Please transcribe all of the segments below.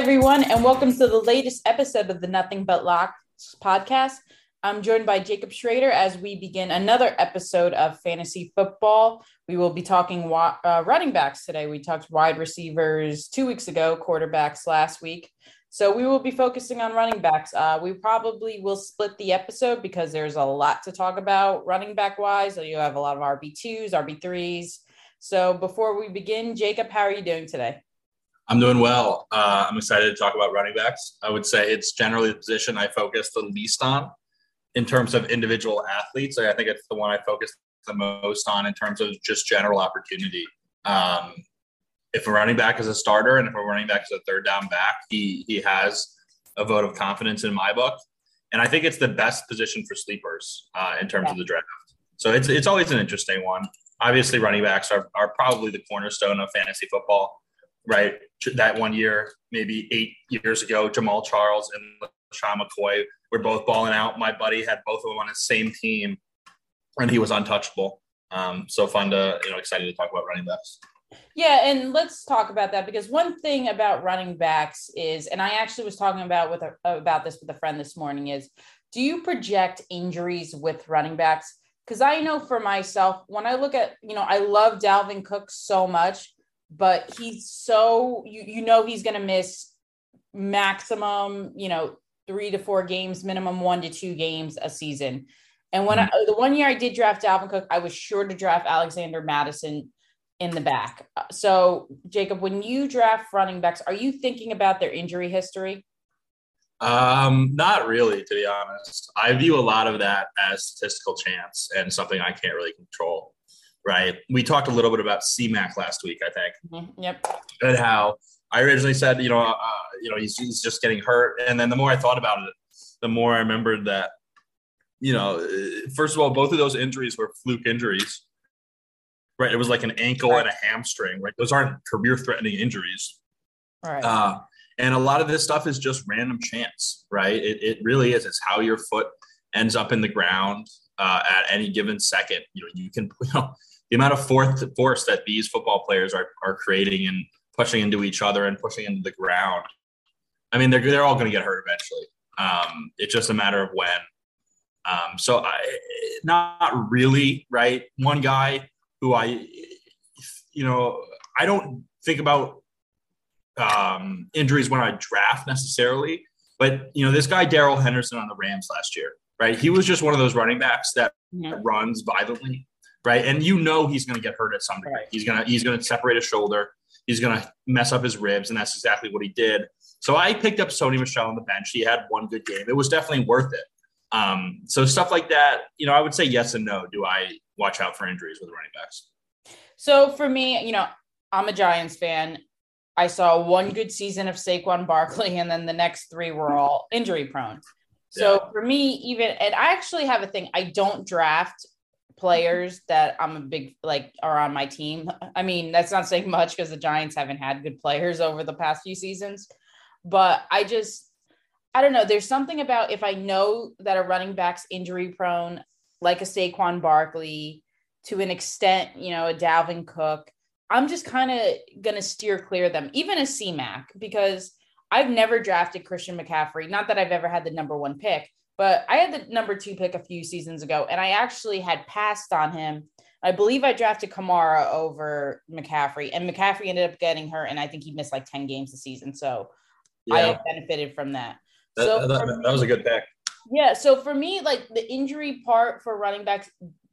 everyone, and welcome to the latest episode of the Nothing But Locks podcast. I'm joined by Jacob Schrader as we begin another episode of fantasy football. We will be talking uh, running backs today. We talked wide receivers two weeks ago, quarterbacks last week. So we will be focusing on running backs. Uh, we probably will split the episode because there's a lot to talk about running back wise. So you have a lot of RB2s, RB3s. So before we begin, Jacob, how are you doing today? I'm doing well. Uh, I'm excited to talk about running backs. I would say it's generally the position I focus the least on in terms of individual athletes. I think it's the one I focus the most on in terms of just general opportunity. Um, if a running back is a starter and if a running back is a third down back, he he has a vote of confidence in my book. And I think it's the best position for sleepers uh, in terms yeah. of the draft. So it's it's always an interesting one. Obviously, running backs are, are probably the cornerstone of fantasy football, right? That one year, maybe eight years ago, Jamaal Charles and LeSean McCoy were both balling out. My buddy had both of them on his same team, and he was untouchable. Um, so fun to you know excited to talk about running backs. Yeah, and let's talk about that because one thing about running backs is, and I actually was talking about with a, about this with a friend this morning is, do you project injuries with running backs? Because I know for myself, when I look at, you know, I love Dalvin Cook so much, but he's so you you know he's going to miss maximum, you know, three to four games, minimum one to two games a season. And when mm-hmm. I, the one year I did draft Dalvin Cook, I was sure to draft Alexander Mattison in the back. So, Jacob, when you draft running backs, are you thinking about their injury history? Um, not really, to be honest. I view a lot of that as statistical chance and something I can't really control. Right. We talked a little bit about CMAC last week, I think. Mm-hmm. Yep. And how I originally said, you know, uh, you know, he's, he's just getting hurt, and then the more I thought about it, the more I remembered that, you know, first of all, both of those injuries were fluke injuries right? It was like an ankle right. and a hamstring, right? Those aren't career threatening injuries. Right. Uh, and a lot of this stuff is just random chance, right? It, it really is. It's how your foot ends up in the ground uh, at any given second. You know, you can, you know, the amount of force, force that these football players are, are creating and pushing into each other and pushing into the ground. I mean, they're, they're all going to get hurt eventually. Um, it's just a matter of when. Um, so I, not really, right? One guy who I, you know, I don't think about um, injuries when I draft necessarily, but you know, this guy Darrell Henderson on the Rams last year, right? He was just one of those running backs that yeah. runs violently, right? And you know he's going to get hurt at some point. Right. He's gonna he's gonna separate a shoulder. He's going to mess up his ribs, and that's exactly what he did. So I picked up Sony Michel on the bench. He had one good game. It was definitely worth it. Um, so stuff like that, you know, I would say yes and no. Do I watch out for injuries with running backs? So for me, you know, I'm a Giants fan. I saw one good season of Saquon Barkley, and then the next three were all injury prone. So yeah. for me, even and I actually have a thing. I don't draft players that I'm a big like are on my team. I mean, that's not saying much because the Giants haven't had good players over the past few seasons. But I just I don't know. There's something about if I know that a running back's injury prone, like a Saquon Barkley, to an extent, you know, a Dalvin Cook, I'm just kind of to steer clear of them, even a CMAC, because I've never drafted Christian McCaffrey. Not that I've ever had the number one pick, but I had the number two pick a few seasons ago, and I actually had passed on him. I believe I drafted Kamara over McCaffrey, and McCaffrey ended up getting hurt, and I think he missed like 10 games a season. So yeah. I have benefited from that. That, so that, that was a good pick. Yeah. So for me, like the injury part for running backs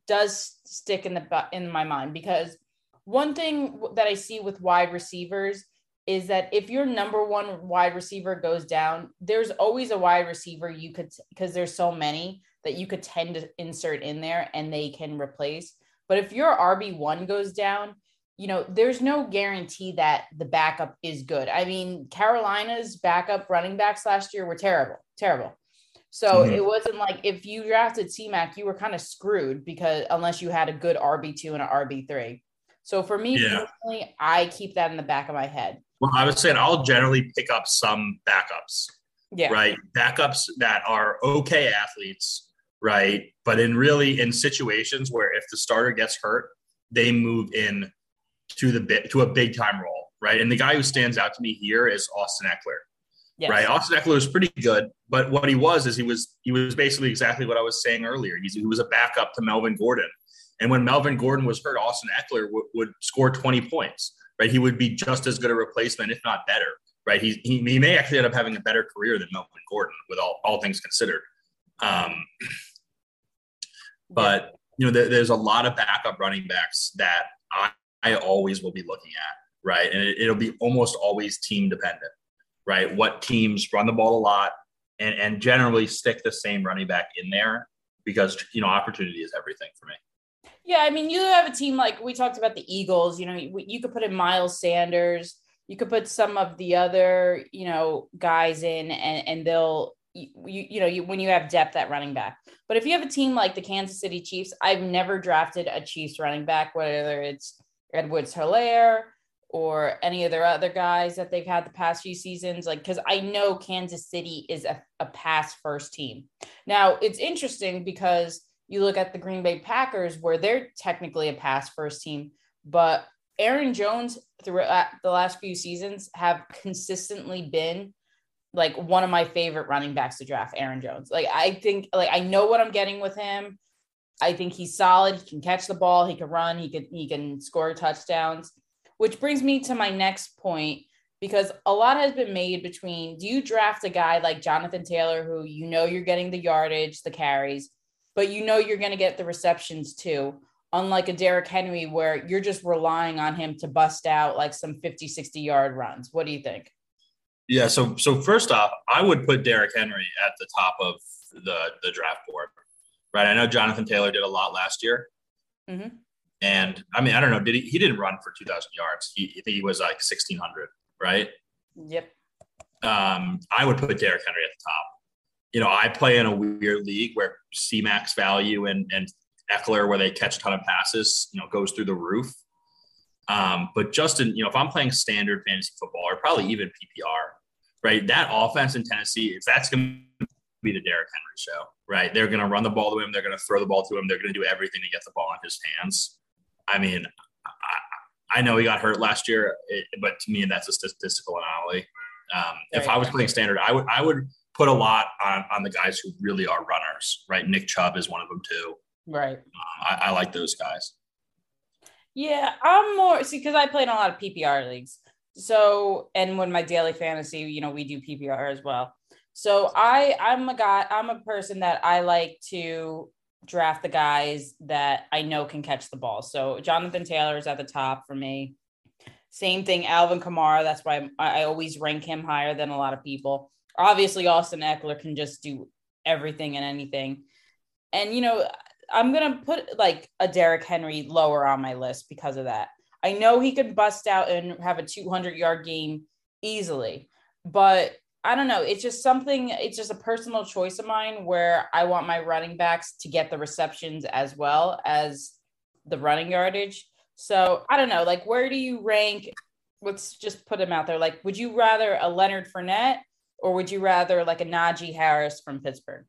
does stick in the in my mind because one thing that I see with wide receivers is that if your number one wide receiver goes down, there's always a wide receiver you could because there's so many that you could tend to insert in there and they can replace. But if your RB1 goes down, you know, there's no guarantee that the backup is good. I mean, Carolina's backup running backs last year were terrible, terrible. So mm-hmm. it wasn't like if you drafted CMAC, you were kind of screwed because unless you had a good RB2 and an RB3. So for me yeah. personally, I keep that in the back of my head. Well, I was saying I'll generally pick up some backups. Yeah. Right. Backups that are okay athletes, right? But in really in situations where if the starter gets hurt, they move in to the bit to a big time role, right? And the guy who stands out to me here is Austin Ekeler. Yes. Right. Austin Ekeler was pretty good, but what he was is he was he was basically exactly what I was saying earlier. He's, he was a backup to Melvin Gordon. And when Melvin Gordon was hurt, Austin Ekeler w- would score 20 points, right? He would be just as good a replacement, if not better, right? He, he, he may actually end up having a better career than Melvin Gordon with all, all things considered. Um, but, you know, there, there's a lot of backup running backs that I, I always will be looking at, right? And it, it'll be almost always team dependent right? What teams run the ball a lot and, and generally stick the same running back in there because, you know, opportunity is everything for me. Yeah, I mean, you have a team like we talked about the Eagles. You know, you, you, could put in Miles Sanders. You could put some of the other, you know, guys in, and and they'll, you you know, you, when you have depth at running back. But if you have a team like the Kansas City Chiefs, I've never drafted a Chiefs running back, whether it's Edwards-Helaire or any of their other guys that they've had the past few seasons like because i know kansas city is a, a pass first team now it's interesting because you look at the green bay packers where they're technically a pass first team but aaron jones throughout uh, the last few seasons have consistently been like one of my favorite running backs to draft aaron jones. Like i think like i know what i'm getting with him. I think he's solid. He can catch the ball. He can run. He can he can score touchdowns which brings me to my next point because a lot has been made between do you draft a guy like Jonathan Taylor, who you know you're getting the yardage, the carries, but you know you're going to get the receptions too, unlike a Derrick Henry, where you're just relying on him to bust out like some 50, 60 yard runs. What do you think? Yeah. So, so first off, I would put Derrick Henry at the top of the, the draft board, right? I know Jonathan Taylor did a lot last year. Mm-hmm. And I mean, I don't know. Did he? He didn't run for 2,000 yards. He, I think he was like 1,600, right? Yep. Um, I would put Derrick Henry at the top. You know, I play in a weird league where C max value and and Ekeler, where they catch a ton of passes, you know, goes through the roof. Um, but Justin, you know, if I'm playing standard fantasy football or probably even PPR, right? That offense in Tennessee, if that's going to be the Derrick Henry show, right? They're going to run the ball to him. They're going to throw the ball to him. They're going to do everything to get the ball in his hands. I mean, I, I know he got hurt last year, but to me, that's a statistical anomaly. Um, if I was playing standard, I would I would put a lot on on the guys who really are runners. Right, Nick Chubb is one of them too. Right. Um, I, I like those guys. Yeah, I'm more see because I play in a lot of PPR leagues. So, and when my daily fantasy, you know, we do PPR as well. So I I'm a guy I'm a person that I like to draft the guys that I know can catch the ball. So Jonathan Taylor is at the top for me. Same thing, Alvin Kamara. That's why I, I always rank him higher than a lot of people. Obviously, Austin Ekeler can just do everything and anything. And you know, I'm gonna put like a Derrick Henry lower on my list because of that. I know he could bust out and have a 200 yard game easily, but I don't know. It's just something, it's just a personal choice of mine where I want my running backs to get the receptions as well as the running yardage. So I don't know, like, where do you rank? Let's just put him out there. Like, would you rather a Leonard Fournette or would you rather like a Najee Harris from Pittsburgh?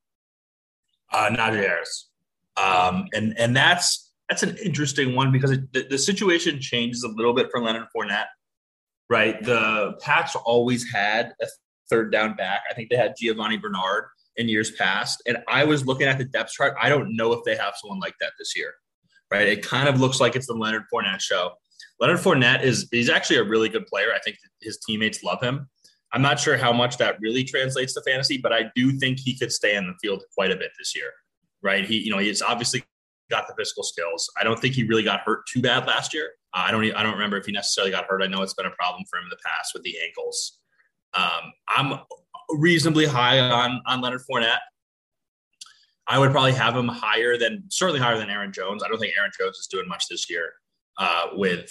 Uh, Najee Harris. Um, and, and that's, that's an interesting one because it, the, the situation changes a little bit for Leonard Fournette right? The Pats always had a third down back. I think they had Giovani Bernard in years past. And I was looking at the depth chart. I don't know if they have someone like that this year, right? It kind of looks like it's the Leonard Fournette show. Leonard Fournette is he's actually a really good player. I think his teammates love him. I'm not sure how much that really translates to fantasy, but I do think he could stay in the field quite a bit this year, right? He, you know, he's obviously got the physical skills. I don't think he really got hurt too bad last year. Uh, I don't, I don't remember if he necessarily got hurt. I know it's been a problem for him in the past with the ankles. Um, I'm reasonably high on on Leonard Fournette. I would probably have him higher than certainly higher than Aaron Jones. I don't think Aaron Jones is doing much this year uh, with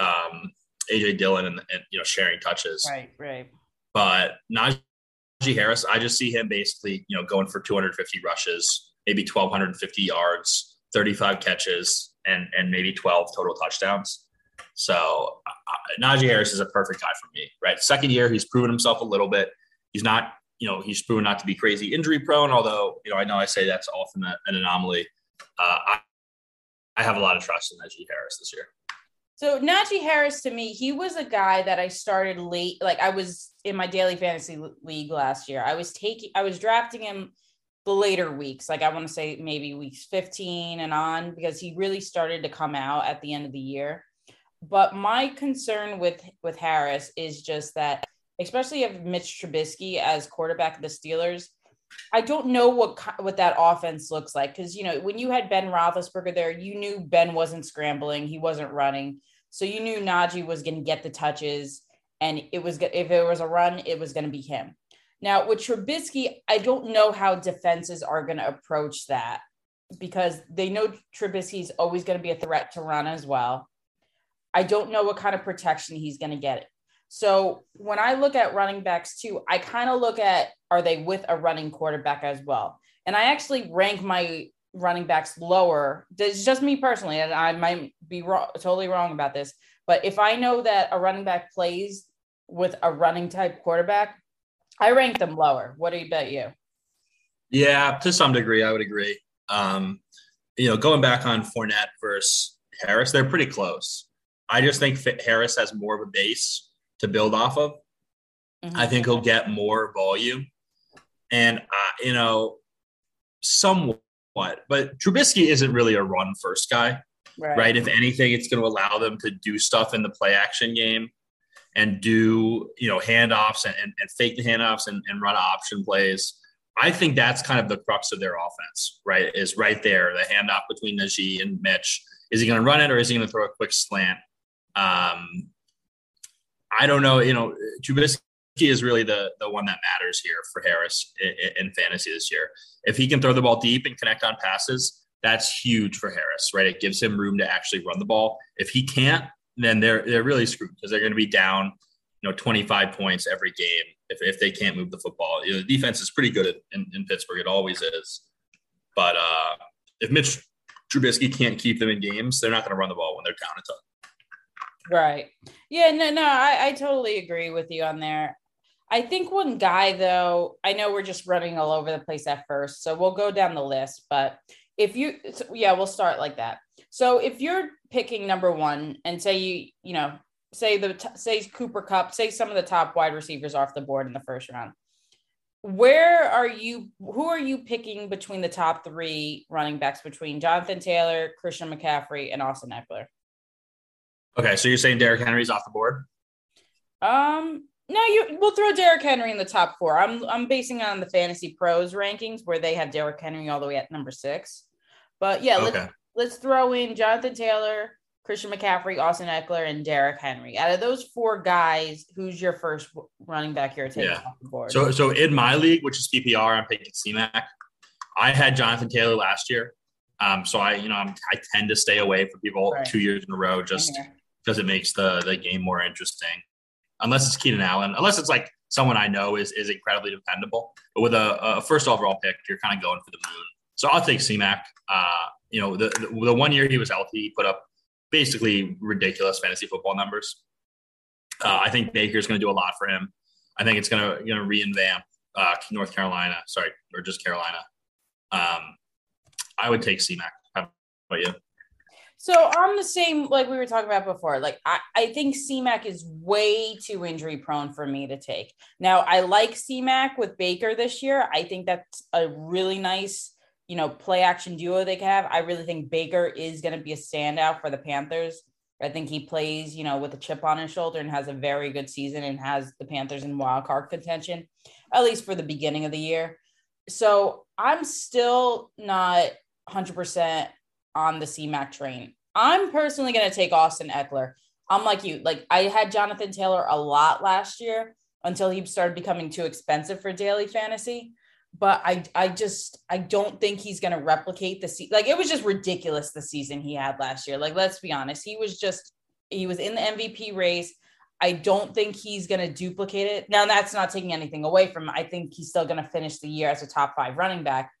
um, AJ Dillon and, and, you know sharing touches. Right, right. But Najee Harris, I just see him basically you know going for 250 rushes, maybe 1250 yards, 35 catches, and and maybe 12 total touchdowns. So uh, Najee Harris is a perfect guy for me, right? Second year, he's proven himself a little bit. He's not, you know, he's proven not to be crazy injury prone, although, you know, I know I say that's often an anomaly. Uh, I, I have a lot of trust in Najee Harris this year. So Najee Harris to me, he was a guy that I started late. Like I was in my daily fantasy league last year. I was taking, I was drafting him the later weeks. Like I want to say maybe weeks 15 and on because he really started to come out at the end of the year. But my concern with with Harris is just that, especially if Mitch Trubisky as quarterback of the Steelers, I don't know what what that offense looks like because you know when you had Ben Roethlisberger there, you knew Ben wasn't scrambling, he wasn't running, so you knew Najee was going to get the touches, and it was if it was a run, it was going to be him. Now with Trubisky, I don't know how defenses are going to approach that because they know Trubisky's always going to be a threat to run as well. I don't know what kind of protection he's going to get. So when I look at running backs too, I kind of look at are they with a running quarterback as well? And I actually rank my running backs lower. It's just me personally, and I might be wrong, totally wrong about this. But if I know that a running back plays with a running type quarterback, I rank them lower. What do you bet you? Yeah, to some degree, I would agree. Um, you know, going back on Fournette versus Harris, they're pretty close. I just think Harris has more of a base to build off of. Mm-hmm. I think he'll get more volume, and uh, you know, somewhat. But Trubisky isn't really a run first guy, right? right? If anything, it's going to allow them to do stuff in the play action game and do you know handoffs and, and, and fake the handoffs and, and run option plays. I think that's kind of the crux of their offense, right? Is right there the handoff between Najee and Mitch. Is he going to run it or is he going to throw a quick slant? Um, I don't know. You know, Trubisky is really the the one that matters here for Harris in, in, fantasy this year. If he can throw the ball deep and connect on passes, that's huge for Harris, right? It gives him room to actually run the ball. If he can't, then they're they're really screwed because they're going to be down, you know, 25 points every game if, if they can't move the football. You know, the defense is pretty good in, in Pittsburgh. It always is. But uh, if Mitch Trubisky can't keep them in games, they're not going to run the ball when they're down a ton. Right. Yeah, no, no, I, I totally agree with you on there. I think one guy, though, I know we're just running all over the place at first, so we'll go down the list. But if you, so yeah, we'll start like that. So if you're picking number one and say you, you know, say the, say Cooper Kupp, say some of the top wide receivers off the board in the first round, where are you, who are you picking between the top three running backs between Jonathan Taylor, Christian McCaffrey, and Austin Ekeler? Okay, so you're saying Derrick Henry's off the board? Um, no, you we'll throw Derrick Henry in the top four. I'm I'm basing on the fantasy pros rankings where they have Derrick Henry all the way at number six. But yeah, okay. let's let's throw in Jonathan Taylor, Christian McCaffrey, Austin Ekeler, and Derrick Henry. Out of those four guys, who's your first running back here taking yeah. off the board? So so in my league, which is PPR, I'm picking CMAC. I had Jonathan Taylor last year. Um, so I, you know, I'm, i tend to stay away from people right. two years in a row just because it makes the the game more interesting. Unless it's Keenan Allen, unless it's like someone I know is is incredibly dependable. But with a, a first overall pick, you're kind of going for the moon. So I'll take CMAC. Uh, you know, the, the, the one year he was healthy, he put up basically ridiculous fantasy football numbers. Uh, I think Baker's going to do a lot for him. I think it's going to you know reinvamp uh, North Carolina, sorry, or just Carolina. Um, I would take CMAC. How about you? So I'm the same, like we were talking about before. Like I, I think CMAC is way too injury prone for me to take. Now I like CMAC with Baker this year. I think that's a really nice, you know, play action duo they can have. I really think Baker is going to be a standout for the Panthers. I think he plays, you know, with a chip on his shoulder and has a very good season and has the Panthers in wild card contention, at least for the beginning of the year. So I'm still not 100% on the CMAC train. I'm personally going to take Austin Ekeler. I'm like you. Like I had Jonathan Taylor a lot last year until he started becoming too expensive for daily fantasy. But I I just I don't think he's going to replicate the season. Like it was just ridiculous the season he had last year. Like let's be honest, he was just he was in the MVP race. I don't think he's going to duplicate it. Now that's not taking anything away from him. I think he's still going to finish the year as a top 5 running back.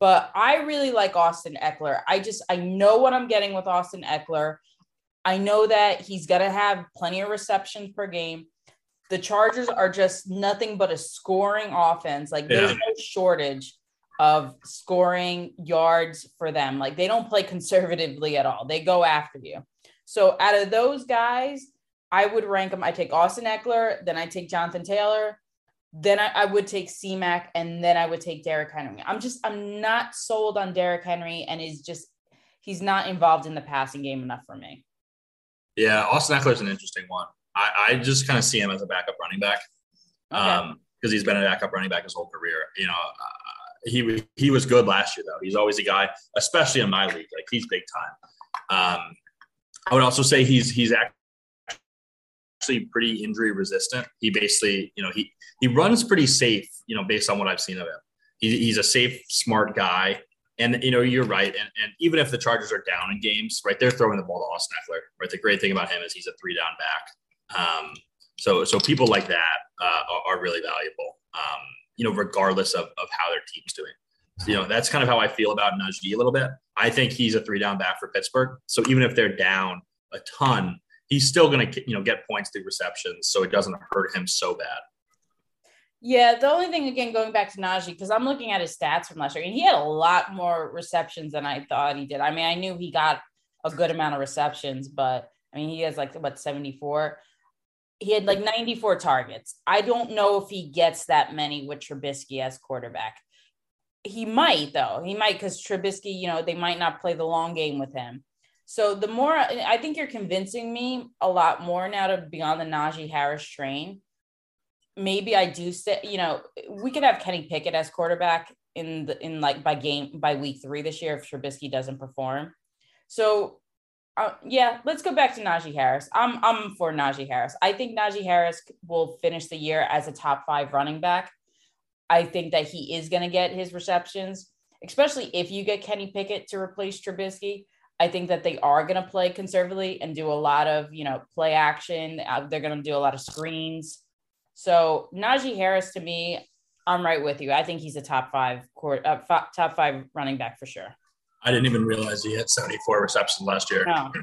But I really like Austin Ekeler. I just I know what I'm getting with Austin Ekeler. I know that he's going to have plenty of receptions per game. The Chargers are just nothing but a scoring offense. Like there's no shortage of scoring yards for them. Like they don't play conservatively at all. They go after you. So out of those guys, I would rank them. I take Austin Ekeler, then I take Jonathan Taylor, then I, I would take CMAC, and then I would take Derrick Henry. I'm just I'm not sold on Derrick Henry, and is just he's not involved in the passing game enough for me. Yeah, Austin is an interesting one. I, I just kind of see him as a backup running back because um, he's been a backup running back his whole career. You know, uh, he he was good last year though. He's always a guy, especially in my league, like he's big time. Um, I would also say he's he's actually pretty injury resistant. He basically, you know, he he runs pretty safe, you know, based on what I've seen of him. He, he's a safe, smart guy. And you know, you're right. And, and even if the Chargers are down in games, right, they're throwing the ball to Austin Ekeler. Right. The great thing about him is he's a three down back. Um, so so people like that uh, are, are, really valuable. Um, you know, regardless of, of how their team's doing. So, you know, that's kind of how I feel about Najee a little bit. I think he's a three down back for Pittsburgh. So even if they're down a ton, he's still going to you know get points through receptions, so it doesn't hurt him so bad. Yeah, the only thing again going back to Najee because I'm looking at his stats from last year, and he had a lot more receptions than I thought he did. I mean, I knew he got a good amount of receptions, but I mean, he has like what 74. He had like 94 targets. I don't know if he gets that many with Trubisky as quarterback. He might though. He might because Trubisky, you know, they might not play the long game with him. So the more I think you're convincing me a lot more now to be on the Najee Harris train. Maybe I do say, you know, we could have Kenny Pickett as quarterback in the in like by game by week three this year if Trubisky doesn't perform. So uh, yeah, let's go back to Najee Harris. I'm I'm for Najee Harris. I think Najee Harris will finish the year as a top five running back. I think that he is going to get his receptions, especially if you get Kenny Pickett to replace Trubisky. I think that they are going to play conservatively and do a lot of, you know, play action. Uh, they're going to do a lot of screens. So Najee Harris, to me, I'm right with you. I think he's a top five court, uh, f- top five running back for sure. I didn't even realize he had 74 receptions last year. No.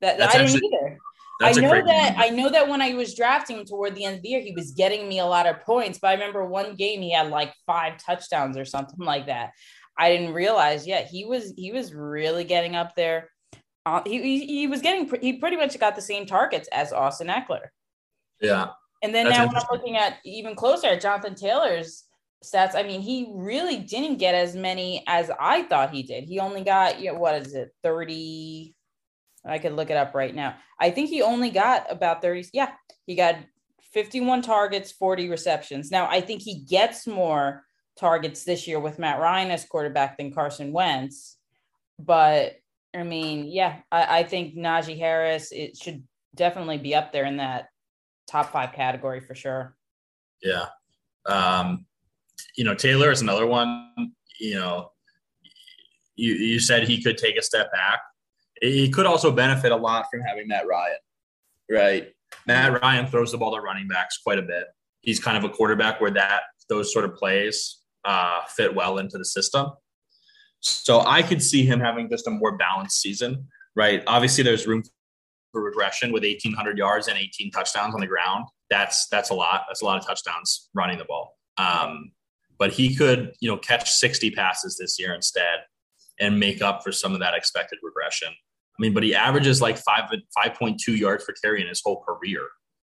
That, That's I didn't either. I know that I know that when I was drafting him toward the end of the year, he was getting me a lot of points. But I remember one game he had like five touchdowns or something like that. I didn't realize. Yeah, he was he was really getting up there. Uh, he, he, he was getting he pretty much got the same targets as Austin Ekeler. Yeah. And then now when I'm looking at even closer at Jonathan Taylor's stats, I mean, he really didn't get as many as I thought he did. He only got you know, what is it, 30? I could look it up right now. I think he only got about 30. Yeah, he got 51 targets, 40 receptions. Now I think he gets more targets this year with Matt Ryan as quarterback than Carson Wentz. But I mean, yeah, I, I think Najee Harris it should definitely be up there in that top five category for sure. Yeah. Um, you know, Taylor is another one. You know, you, you said he could take a step back. He could also benefit a lot from having Matt Ryan, right? Matt Ryan throws the ball to running backs quite a bit. He's kind of a quarterback where that those sort of plays uh, fit well into the system. So I could see him having just a more balanced season, right? Obviously, there's room for regression with 1,800 yards and 18 touchdowns on the ground. That's that's a lot. That's a lot of touchdowns running the ball. Um, but he could, you know, catch 60 passes this year instead and make up for some of that expected regression. I mean, but he averages like five 5.2 yards per carry in his whole career.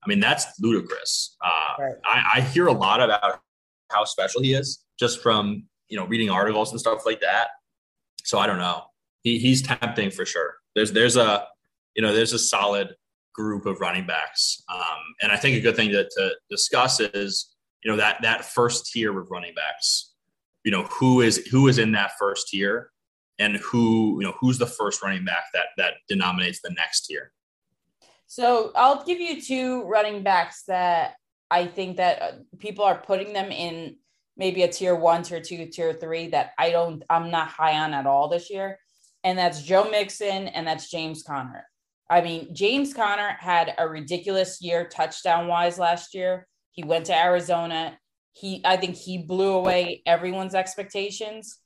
I mean, that's ludicrous. Uh, right. I, I hear a lot about how special he is just from you know reading articles and stuff like that. So I don't know. He, he's tempting for sure. There's there's a you know there's a solid group of running backs, um, and I think a good thing to, to discuss is you know that that first tier of running backs. You know who is who is in that first tier, and who you know who's the first running back that that denominates the next tier. So I'll give you two running backs that I think that uh, people are putting them in maybe a tier one, tier two, tier three that I don't, I'm not high on at all this year. And that's Joe Mixon and that's James Conner. I mean, James Conner had a ridiculous year touchdown wise last year. He went to Arizona. He, I think he blew away everyone's expectations.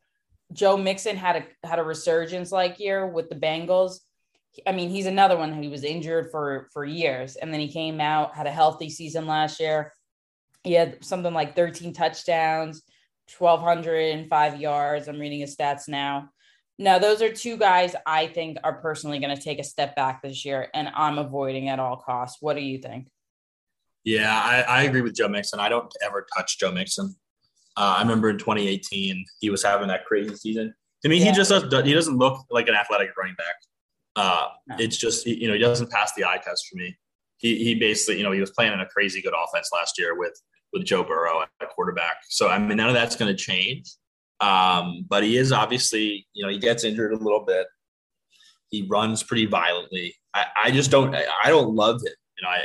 Joe Mixon had a had a resurgence like year with the Bengals. I mean, he's another one who was injured for for years, and then he came out, had a healthy season last year. He had something like 13 touchdowns, 1,205 yards. I'm reading his stats now. Now, those are two guys I think are personally going to take a step back this year, and I'm avoiding at all costs. What do you think? Yeah, I, I agree with Joe Mixon. I don't ever touch Joe Mixon. Uh, I remember in 2018 he was having that crazy season. To me, yeah. he just does, he doesn't look like an athletic running back. Uh, no. It's just you know he doesn't pass the eye test for me. He he basically you know he was playing in a crazy good offense last year with with Joe Burrow at quarterback. So I mean none of that's going to change. Um, but he is obviously you know he gets injured a little bit. He runs pretty violently. I, I just don't I don't love him. You know I,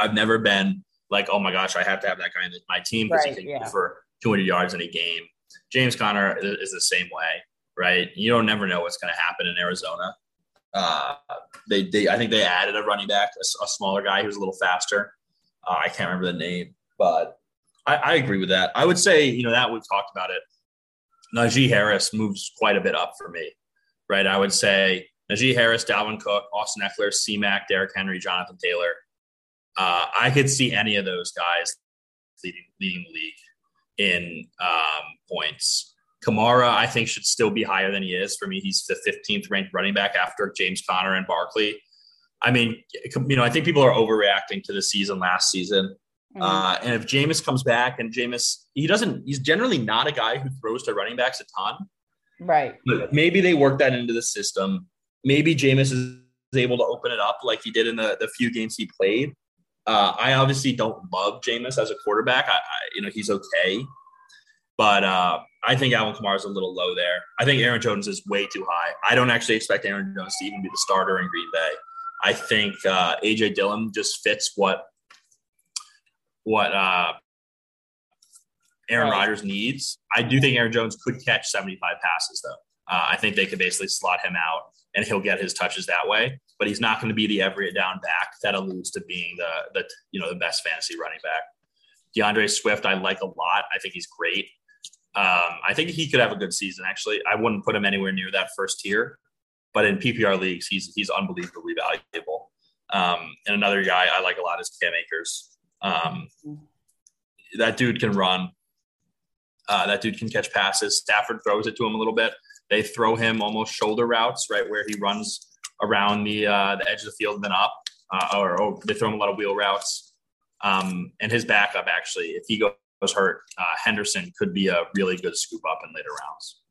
I have never been like oh my gosh I have to have that guy in my team because right, he can yeah. for 200 yards in a game. James Conner is the same way, right? You don't never know what's going to happen in Arizona. Uh, they, they, I think they added a running back, a, a smaller guy who's a little faster. Uh, I can't remember the name, but I, I, agree with that. I would say, you know, that we've talked about it. Najee Harris moves quite a bit up for me, right? I would say Najee Harris, Dalvin Cook, Austin Ekeler, C Mac, Derrick Henry, Jonathan Taylor. Uh, I could see any of those guys leading leading the league in um, points. Kamara, I think, should still be higher than he is. For me, he's the 15th ranked running back after James Conner and Barkley. I mean, you know, I think people are overreacting to the season last season. Mm-hmm. Uh, and if Jameis comes back and Jameis, he doesn't, he's generally not a guy who throws to running backs a ton. Right. But maybe they work that into the system. Maybe Jameis is able to open it up like he did in the, the few games he played. Uh, I obviously don't love Jameis as a quarterback. I, I you know, he's okay. But uh, I think Alvin Kamara is a little low there. I think Aaron Jones is way too high. I don't actually expect Aaron Jones to even be the starter in Green Bay. I think uh, AJ Dillon just fits what what uh, Aaron. Rodgers needs. I do think Aaron Jones could catch 75 passes though. Uh, I think they could basically slot him out and he'll get his touches that way. But he's not going to be the every down back that alludes to being the the you know the best fantasy running back. D'Andre Swift, I like a lot. I think he's great. Um, I think he could have a good season. Actually, I wouldn't put him anywhere near that first tier, but in PPR leagues, he's he's unbelievably valuable. Um, and another guy I like a lot is Cam Akers. Um, that dude can run. Uh, that dude can catch passes. Stafford throws it to him a little bit. They throw him almost shoulder routes, right where he runs around the uh, the edge of the field and then up, uh, or, or, they throw him a lot of wheel routes. Um, and his backup actually, if he goes was hurt, uh, Henderson could be a really good scoop up in later rounds.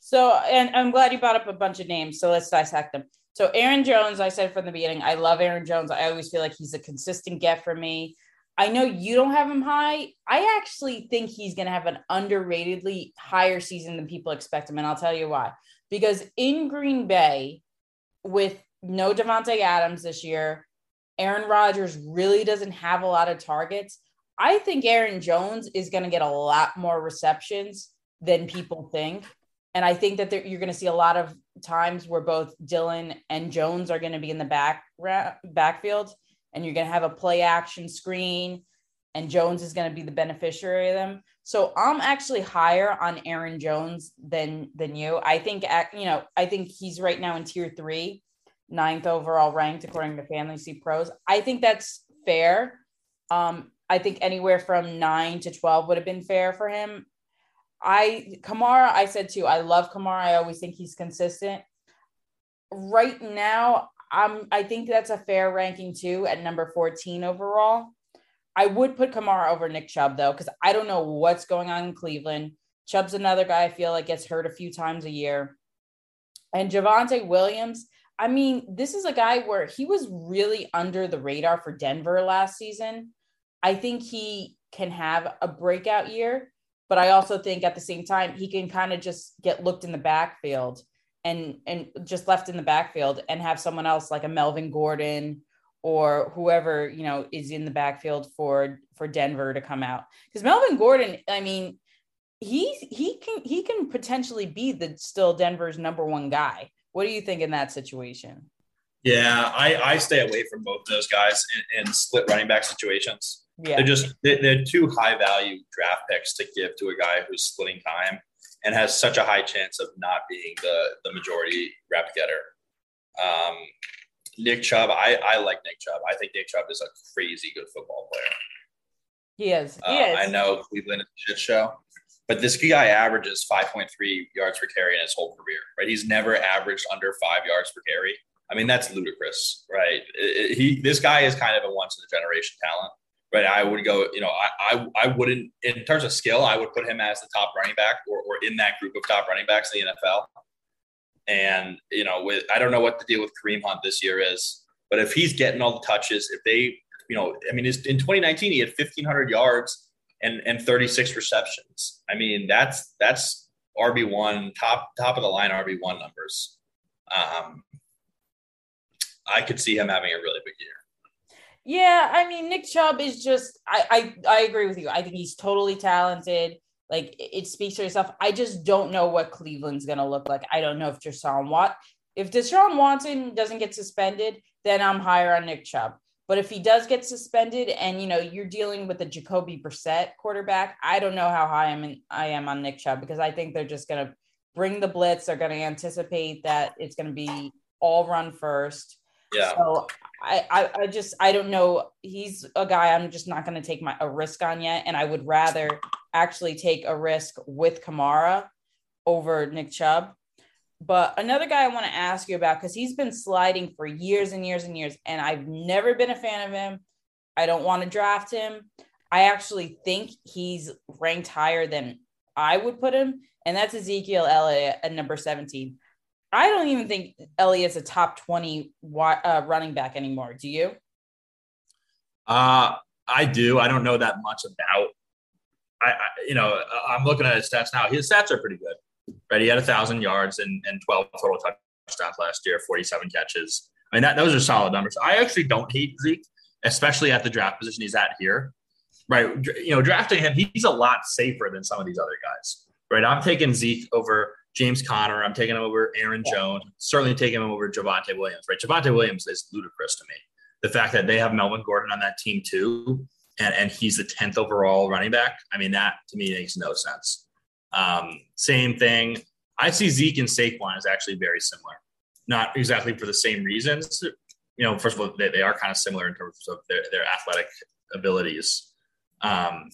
So, and I'm glad you brought up a bunch of names. So let's dissect them. So Aaron Jones, I said from the beginning, I love Aaron Jones. I always feel like he's a consistent get for me. I know you don't have him high. I actually think he's going to have an underratedly higher season than people expect him. And I'll tell you why. Because in Green Bay, with no Davante Adams this year, Aaron Rodgers really doesn't have a lot of targets. I think Aaron Jones is going to get a lot more receptions than people think. And I think that there, you're going to see a lot of times where both Dillon and Jones are going to be in the back backfield, and you're going to have a play action screen, and Jones is going to be the beneficiary of them. So I'm actually higher on Aaron Jones than than you. I think you know I think he's right now in tier three, ninth overall ranked according to Fantasy Pros. I think that's fair. Um, I think anywhere from nine to 12 would have been fair for him. I, Kamara, I said too, I love Kamara. I always think he's consistent. Right now, I'm, I think that's a fair ranking too at number 14 overall. I would put Kamara over Nick Chubb though, because I don't know what's going on in Cleveland. Chubb's another guy I feel like gets hurt a few times a year. And Javonte Williams, I mean, this is a guy where he was really under the radar for Denver last season. I think he can have a breakout year, but I also think at the same time he can kind of just get looked in the backfield and and just left in the backfield and have someone else like a Melvin Gordon or whoever you know is in the backfield for for Denver to come out because Melvin Gordon, I mean, he he can he can potentially be the still Denver's number one guy. What do you think in that situation? Yeah, I, I stay away from both those guys in, in split running back situations. Yeah. They're just they're two high value draft picks to give to a guy who's splitting time and has such a high chance of not being the the majority rep getter. Um, Nick Chubb, I, I like Nick Chubb. I think Nick Chubb is a crazy good football player. He is. He uh, is. I know Cleveland is a shit show, but this guy averages 5.3 yards per carry in his whole career, right? He's never averaged under five yards per carry. I mean, that's ludicrous, right? It, he, this guy is kind of a once in a generation talent, right? I would go, you know, I, I, I wouldn't, in terms of skill, I would put him as the top running back or, or in that group of top running backs in the NFL. And, you know, with, I don't know what the deal with Kareem Hunt this year is, but if he's getting all the touches, if they, you know, I mean, in 2019, he had 1,500 yards and, and 36 receptions. I mean, that's, that's RB1, top, top of the line RB1 numbers. Um, I could see him having a really big year. Yeah, I mean Nick Chubb is just I I, I agree with you. I think he's totally talented. Like it speaks for itself. I just don't know what Cleveland's gonna look like. I don't know if Deshaun Watt if Deshaun Watson doesn't get suspended, then I'm higher on Nick Chubb. But if he does get suspended and you know you're dealing with a Jacoby Brissett quarterback, I don't know how high I'm in, I am on Nick Chubb because I think they're just gonna bring the blitz. They're gonna anticipate that it's gonna be all run first. Yeah. So I, I, I just I don't know. He's a guy I'm just not going to take my a risk on yet, and I would rather actually take a risk with Kamara over Nick Chubb. But another guy I want to ask you about because he's been sliding for years and years and years, and I've never been a fan of him. I don't want to draft him. I actually think he's ranked higher than I would put him, and that's Ezekiel Elliott at number 17. I don't even think Elliott's a top 20 uh, running back anymore. Do you? Uh, I do. I don't know that much about. I, I, you know, I'm looking at his stats now. His stats are pretty good, right? He had a thousand yards and, and 12 total touchdowns last year, 47 catches. I mean, that those are solid numbers. I actually don't hate Zeke, especially at the draft position he's at here, right? You know, drafting him, he's a lot safer than some of these other guys, right? I'm taking Zeke over James Conner. I'm taking him over Aaron yeah. Jones. Certainly taking him over Javonte Williams. Right, Javonte Williams is ludicrous to me. The fact that they have Melvin Gordon on that team too, and, and he's the tenth overall running back. I mean, that to me makes no sense. Um, same thing. I see Zeke and Saquon is actually very similar. Not exactly for the same reasons. You know, first of all, they, they are kind of similar in terms of their, their athletic abilities. Um,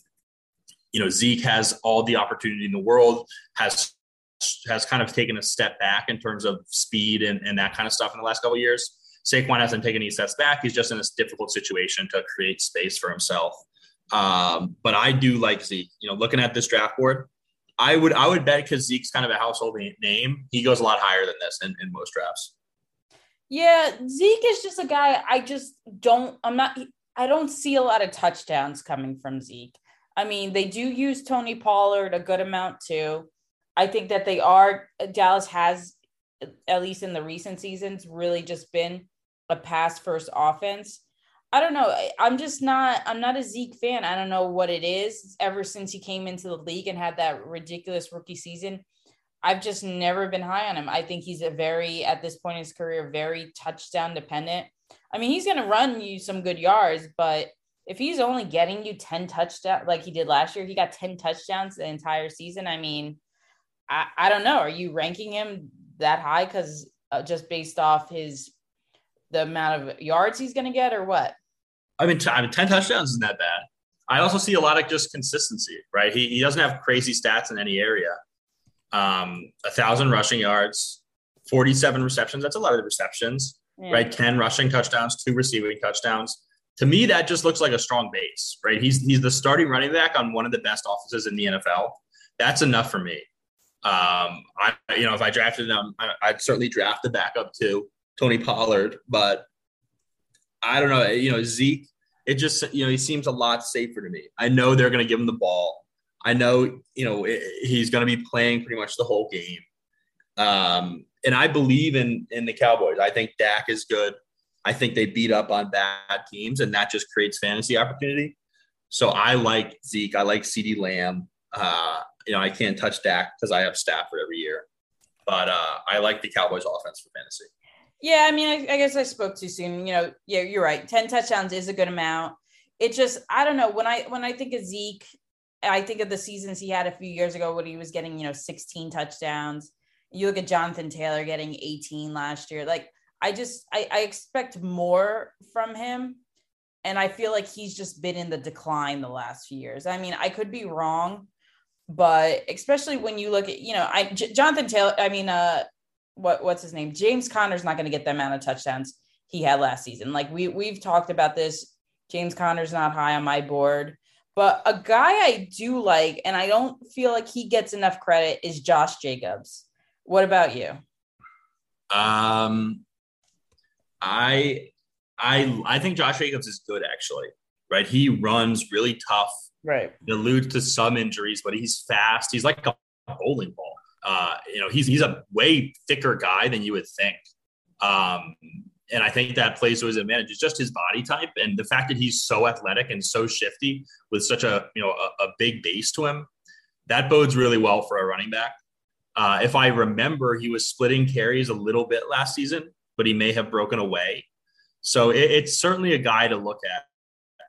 you know, Zeke has all the opportunity in the world, has has kind of taken a step back in terms of speed and, and that kind of stuff in the last couple years. Saquon hasn't taken any steps back. He's just in this difficult situation to create space for himself. Um, but I do like Zeke. You know, looking at this draft board, I would I would bet because Zeke's kind of a household name, he goes a lot higher than this in, in most drafts. Yeah, Zeke is just a guy I just don't. I'm not. I don't see a lot of touchdowns coming from Zeke. I mean, they do use Tony Pollard a good amount too. I think that they are Dallas has at least in the recent seasons really just been a pass first offense. I don't know. I'm just not I'm not a Zeke fan. I don't know what it is. Ever since he came into the league and had that ridiculous rookie season, I've just never been high on him. I think he's a very at this point in his career very touchdown dependent. I mean, he's going to run you some good yards, but if he's only getting you 10 touchdowns like he did last year, he got 10 touchdowns the entire season. I mean, I, I don't know. Are you ranking him that high because uh, just based off his the amount of yards he's going to get, or what? I mean, t- I mean, ten touchdowns isn't that bad. I also see a lot of just consistency, right? He, he doesn't have crazy stats in any area. Um, a thousand rushing yards, 47 receptions. That's a lot of receptions, yeah. right? 10 rushing touchdowns, two receiving touchdowns. To me, that just looks like a strong base, right? He's he's the starting running back on one of the best offenses in the NFL. That's enough for me. Um, I, you know, if I drafted them, I, would certainly draft the backup too, Tony Pollard. But I don't know, you know, Zeke. It just, you know, he seems a lot safer to me. I know they're going to give him the ball. I know, you know, it, he's going to be playing pretty much the whole game. Um, and I believe in in the Cowboys. I think Dak is good. I think they beat up on bad teams, and that just creates fantasy opportunity. So I like Zeke. I like CeeDee Lamb. Uh, you know, I can't touch Dak because I have Stafford every year. But uh, I like the Cowboys offense for fantasy. Yeah, I mean, I, I, guess I spoke too soon. You know, yeah, you're right. Ten touchdowns is a good amount. It just, I don't know. When I when I think of Zeke, I think of the seasons he had a few years ago when he was getting, you know, 16 touchdowns. You look at Jonathan Taylor getting 18 last year. Like, I just, I, I expect more from him. And I feel like he's just been in the decline the last few years. I mean, I could be wrong, but especially when you look at, you know, I J- Jonathan Taylor, I mean, uh, what what's his name? James Conner's not going to get the amount of touchdowns he had last season. Like we we've talked about this. James Conner's not high on my board, but a guy I do like, and I don't feel like he gets enough credit, is Josh Jacobs. What about you? Um, I I I think Josh Jacobs is good actually. Right, he runs really tough. Right, he alludes to some injuries, but he's fast. He's like a bowling ball. Uh, you know, he's he's a way thicker guy than you would think. Um, and I think that plays to his advantage. It's just his body type and the fact that he's so athletic and so shifty with such a you know a, a big base to him. That bodes really well for a running back. Uh, if I remember, he was splitting carries a little bit last season, but he may have broken away. So it, it's certainly a guy to look at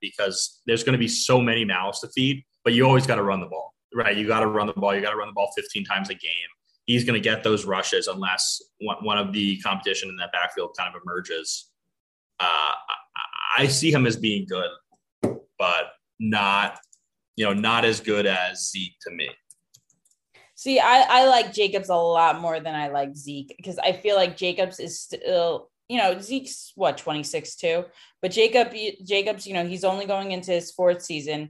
because there's going to be so many mouths to feed, but you always got to run the ball, right? You got to run the ball. You got to run the ball 15 times a game. He's going to get those rushes unless one of the competition in that backfield kind of emerges. Uh, I see him as being good, but not, you know, not as good as Zeke to me. See, I, I like Jacobs a lot more than I like Zeke because I feel like Jacobs is still, you know, Zeke's what, 26 too. But Jacob Jacobs, you know, he's only going into his fourth season.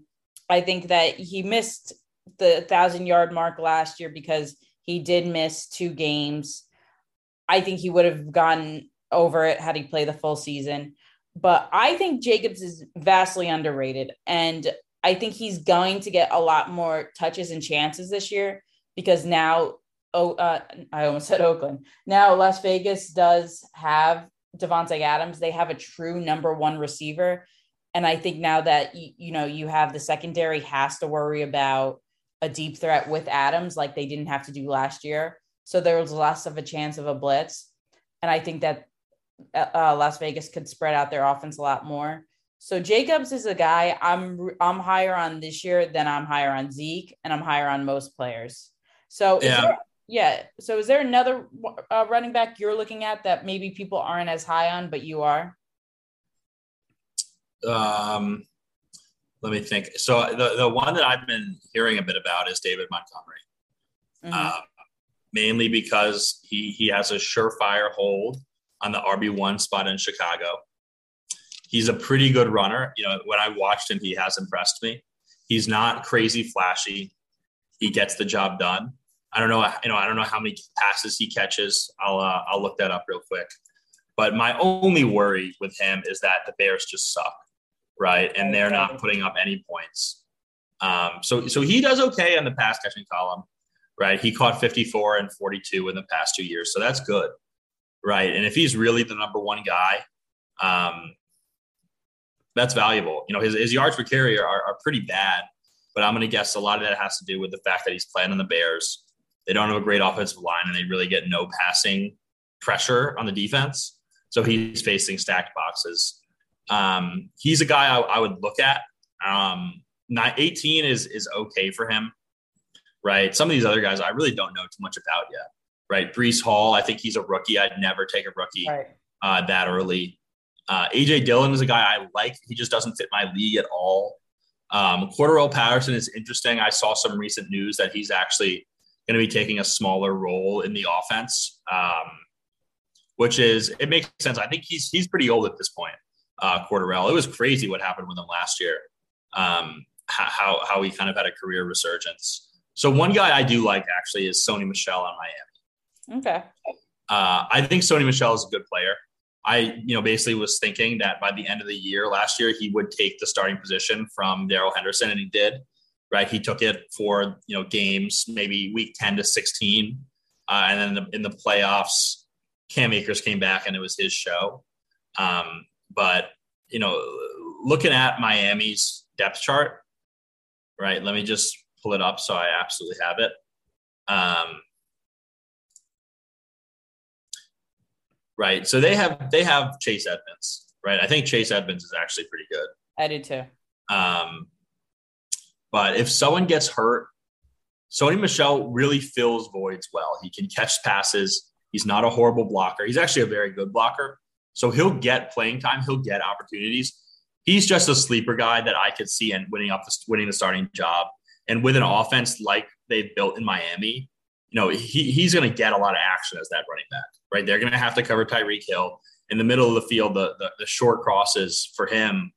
I think that he missed the thousand yard mark last year because he did miss two games. I think he would have gotten over it had he played the full season. But I think Jacobs is vastly underrated. And I think he's going to get a lot more touches and chances this year because now oh uh, I almost said Oakland. Now Las Vegas does have Davante Adams. They have a true number one receiver. And I think now that you, you know you have the secondary has to worry about a deep threat with Adams like they didn't have to do last year. So there was less of a chance of a blitz. And I think that uh, uh Las Vegas could spread out their offense a lot more. So Jacobs is a guy I'm I'm higher on this year than I'm higher on Zeke, and I'm higher on most players. So yeah. There, yeah. So is there another uh, running back you're looking at that maybe people aren't as high on, but you are? Um, let me think. So the, the one that I've been hearing a bit about is David Montgomery, mm-hmm. uh, mainly because he he has a surefire hold on the RB one spot in Chicago. He's a pretty good runner. You know, when I watched him, he has impressed me. He's not crazy flashy. He gets the job done. I don't know, you know, I don't know how many passes he catches. I'll uh, I'll look that up real quick. But my only worry with him is that the Bears just suck, right? And they're not putting up any points. Um, so so he does okay on the pass catching column, right? He caught 54 and 42 in the past two years, so that's good, right? And if he's really the number one guy, um, that's valuable. You know, his, his yards per carry are, are pretty bad, but I'm going to guess a lot of that has to do with the fact that he's playing on the Bears. They don't have a great offensive line and they really get no passing pressure on the defense. So he's facing stacked boxes. Um, he's a guy I, I would look at. Um, 18 is is okay for him, right? Some of these other guys I really don't know too much about yet, right? Breece Hall, I think he's a rookie. I'd never take a rookie right. uh, that early. Uh, AJ Dillon is a guy I like. He just doesn't fit my league at all. Um, Cordarrelle Patterson is interesting. I saw some recent news that he's actually going to be taking a smaller role in the offense, um, which is it makes sense. I think he's he's pretty old at this point. Uh, Cordarrelle, it was crazy what happened with him last year. Um, how how he kind of had a career resurgence. So one guy I do like actually is Sony Michel on Miami. Okay. Uh, I think Sony Michel is a good player. I, you know, basically was thinking that by the end of the year last year, he would take the starting position from Darrell Henderson, and he did right? He took it for you know games, maybe week ten to sixteen, uh, and then in the, in the, playoffs, Cam Akers came back and it was his show. Um, but you know, looking at Miami's depth chart, right? Let me just pull it up so I absolutely have it. Um, right, so they have they have Chase Edmonds, right? I think Chase Edmonds is actually pretty good. I do too. Um, but if someone gets hurt, Sony Michel really fills voids well. He can catch passes. He's not a horrible blocker. He's actually a very good blocker. So he'll get playing time. He'll get opportunities. He's just a sleeper guy that I could see and winning up the, winning the starting job. And with an offense like they built in Miami, you know, he, he's going to get a lot of action as that running back, right? They're going to have to cover Tyreek Hill in the middle of the field, the, the, the short crosses for him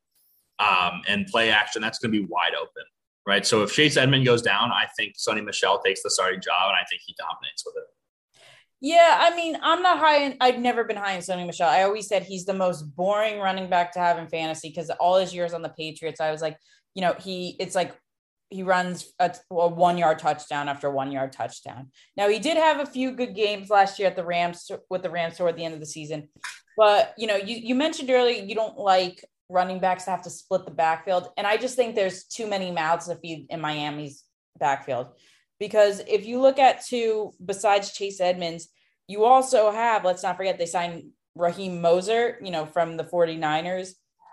um, and play action, that's going to be wide open, right? So if Chase Edmond goes down, I think Sony Michel takes the starting job and I think he dominates with it. Yeah, I mean, I'm not high in, I've never been high in Sony Michel. I always said he's the most boring running back to have in fantasy because all his years on the Patriots, I was like, you know, he, it's like he runs a, a, one yard touchdown after one yard touchdown. Now he did have a few good games last year at the Rams with the Rams toward the end of the season, but you know you you mentioned earlier you don't like running backs have to split the backfield, and I just think there's too many mouths to feed in Miami's backfield because if you look at two besides Chase Edmonds, you also have let's not forget they signed Raheem Mostert, you know from the 49ers.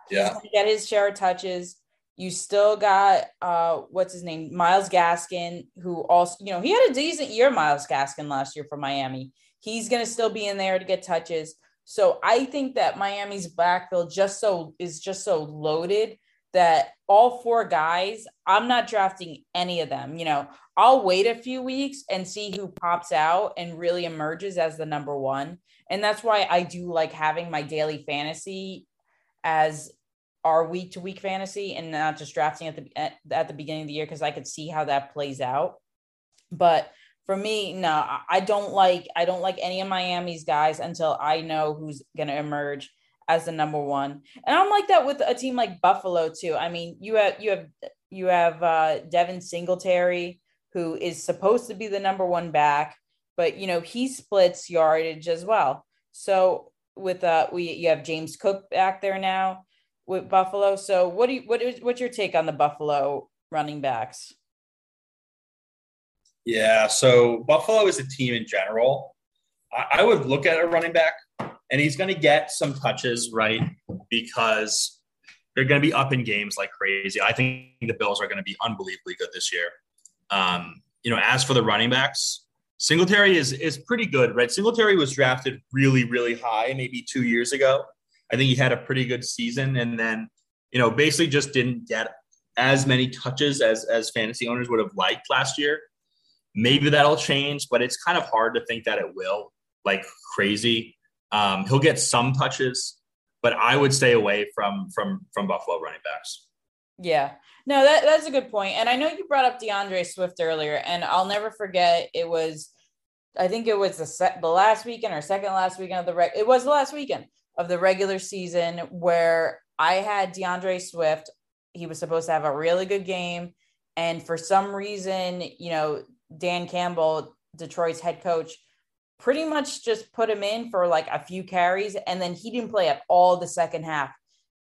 Yeah, to get his share of touches you still got uh what's his name? Myles Gaskin, who also, you know, he had a decent year, Myles Gaskin last year for Miami. He's gonna still be in there to get touches. So I think that Miami's backfield just so is just so loaded that all four guys, I'm not drafting any of them. You know, I'll wait a few weeks and see who pops out and really emerges as the number one. And that's why I do like having my daily fantasy as our week to week fantasy and not just drafting at the at, at the beginning of the year because I could see how that plays out. But for me, no, I don't like I don't like any of Miami's guys until I know who's going to emerge as the number one. And I'm like that with a team like Buffalo too. I mean, you have you have you have uh, Devin Singletary who is supposed to be the number one back, but you know he splits yardage as well. So with uh, we you have James Cook back there now with Buffalo. So what do you what is what's your take on the Buffalo running backs? Yeah, so Buffalo is a team in general. I, I would look at a running back, and he's going to get some touches, right? Because they're going to be up in games like crazy. I think the Bills are going to be unbelievably good this year. Um, you know, as for the running backs, Singletary is is pretty good, right? Singletary was drafted really, really high maybe two years ago. I think he had a pretty good season, and then you know basically just didn't get as many touches as as fantasy owners would have liked last year. Maybe that'll change, but it's kind of hard to think that it will like crazy. Um, he'll get some touches, but I would stay away from from from Buffalo running backs. Yeah, no, that, that's a good point. And I know you brought up D'Andre Swift earlier, and I'll never forget it was, I think it was the set the last weekend or second last weekend of the rec. It was the last weekend of the regular season where I had D'Andre Swift. He was supposed to have a really good game. And for some reason, you know, Dan Campbell, Detroit's head coach, pretty much just put him in for like a few carries. And then he didn't play at all the second half.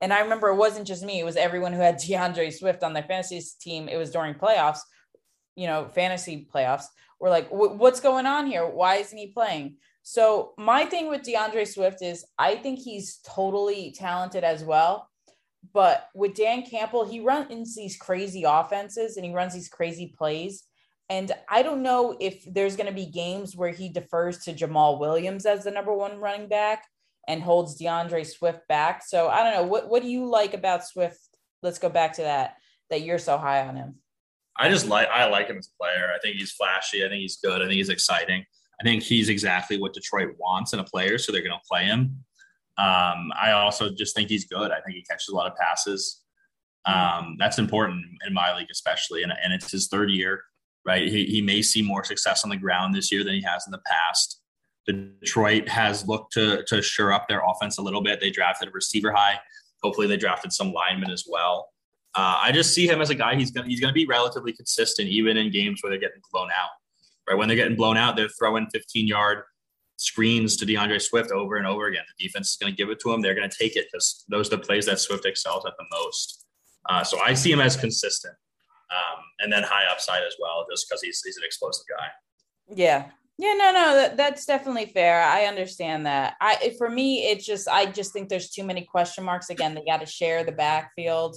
And I remember it wasn't just me, it was everyone who had D'Andre Swift on their fantasy team. It was during playoffs, you know, fantasy playoffs. We're like, what's going on here? Why isn't he playing? So my thing with D'Andre Swift is I think he's totally talented as well. But with Dan Campbell, he runs these crazy offenses and he runs these crazy plays. And I don't know if there's going to be games where he defers to Jamaal Williams as the number one running back and holds D'Andre Swift back. So I don't know. What, what do you like about Swift? Let's go back to that, that you're so high on him. I just like, I like him as a player. I think he's flashy. I think he's good. I think he's exciting. I think he's exactly what Detroit wants in a player, so they're going to play him. Um, I also just think he's good. I think he catches a lot of passes. Um, that's important in my league, especially, and, and it's his third year, right? He, he may see more success on the ground this year than he has in the past. Detroit has looked to to shore up their offense a little bit. They drafted a receiver high. Hopefully, they drafted some linemen as well. Uh, I just see him as a guy. He's gonna he's gonna be relatively consistent, even in games where they're getting blown out right? When they're getting blown out, they're throwing 15 yard screens to D'Andre Swift over and over again. The defense is going to give it to him. They're going to take it because those are the plays that Swift excels at the most. Uh, so I see him as consistent um, and then high upside as well, just because he's, he's an explosive guy. Yeah. Yeah, no, no, that, that's definitely fair. I understand that. I, for me, it's just, I just think there's too many question marks. Again, they got to share the backfield.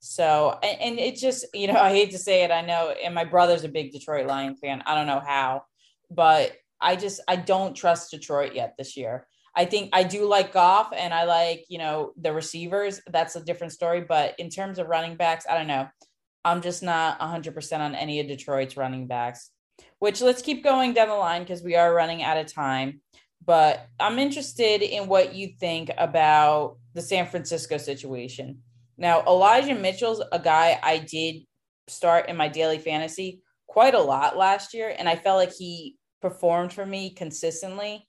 So, and, and it just, you know, I hate to say it, I know, and my brother's a big Detroit Lions fan. I don't know how, but I just, I don't trust Detroit yet this year. I think I do like Goff and I like, you know, the receivers. That's a different story. But in terms of running backs, I don't know. I'm just not 100% on any of Detroit's running backs, which let's keep going down the line because we are running out of time. But I'm interested in what you think about the San Francisco situation. Now, Elijah Mitchell's a guy I did start in my daily fantasy quite a lot last year, and I felt like he performed for me consistently.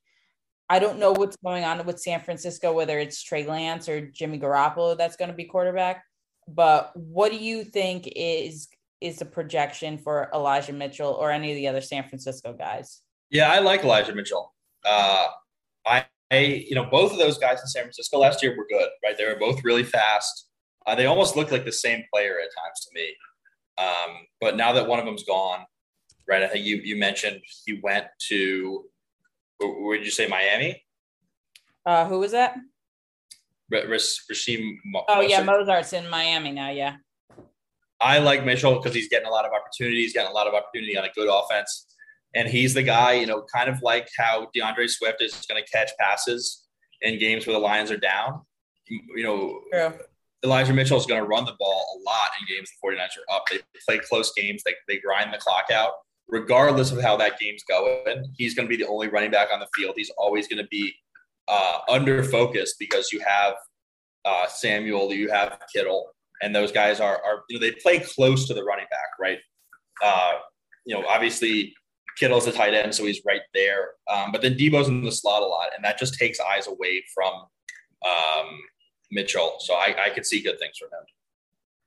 I don't know what's going on with San Francisco, whether it's Trey Lance or Jimmy Garoppolo that's going to be quarterback. But what do you think is is the projection for Elijah Mitchell or any of the other San Francisco guys? Yeah, I like Elijah Mitchell. Uh, I, I, you know, both of those guys in San Francisco last year were good, right? They were both really fast. Uh, they almost looked like the same player at times to me. Um, but now that one of them's gone, right? I think you you mentioned he went to did you say Miami? Uh, who was that? Rasheem. Oh yeah, Mostert's in Miami now. Yeah. I like Mitchell because he's getting a lot of opportunities, getting a lot of opportunity on a good offense, and he's the guy. You know, kind of like how D'Andre Swift is going to catch passes in games where the Lions are down. You know, True. Elijah Mitchell is going to run the ball a lot in games the 49ers are up. They play close games. They, they grind the clock out. Regardless of how that game's going, he's going to be the only running back on the field. He's always going to be uh, under focused because you have uh, Samuel, you have Kittle, and those guys are, are you know, they play close to the running back, right? Uh, you know, obviously Kittle's a tight end, so he's right there. Um, but then Deebo's in the slot a lot, and that just takes eyes away from um, Mitchell. So I, I could see good things from him.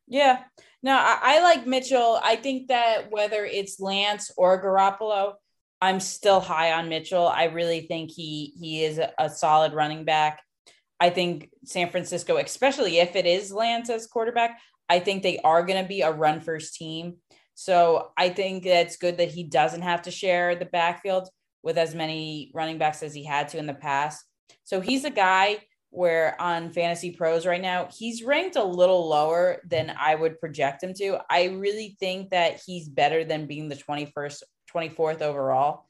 Yeah. No, I, I like Mitchell. I think that whether it's Lance or Garoppolo, I'm still high on Mitchell. I really think he he is a, a solid running back. I think San Francisco, especially if it is Lance as quarterback, I think they are going to be a run first team. So I think that's good that he doesn't have to share the backfield with as many running backs as he had to in the past. So he's a guy where on Fantasy Pros right now, he's ranked a little lower than I would project him to. I really think that he's better than being the 21st, 24th overall.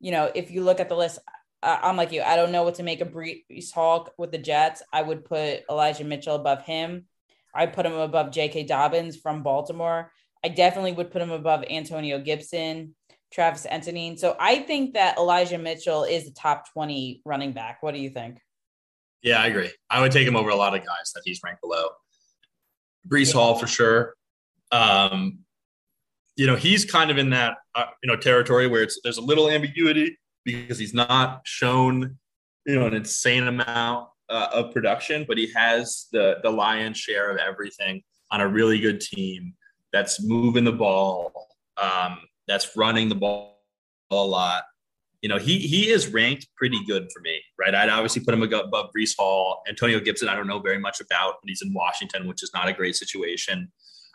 You know, if you look at the list, I'm like you, I don't know what to make of Breece Hall with the Jets. I would put Elijah Mitchell above him. I put him above J.K. Dobbins from Baltimore. I definitely would put him above Antonio Gibson, Travis Etienne. So I think that Elijah Mitchell is the top 20 running back. What do you think? Yeah, I agree. I would take him over a lot of guys that he's ranked below. Breece yeah. Hall for sure. Um, you know, he's kind of in that uh, you know territory where it's there's a little ambiguity because he's not shown you know an insane amount uh, of production, but he has the the lion's share of everything on a really good team that's moving the ball, um, that's running the ball a lot you know, he he is ranked pretty good for me, right? I'd obviously put him above Breece Hall. Antonio Gibson, I don't know very much about, but he's in Washington, which is not a great situation.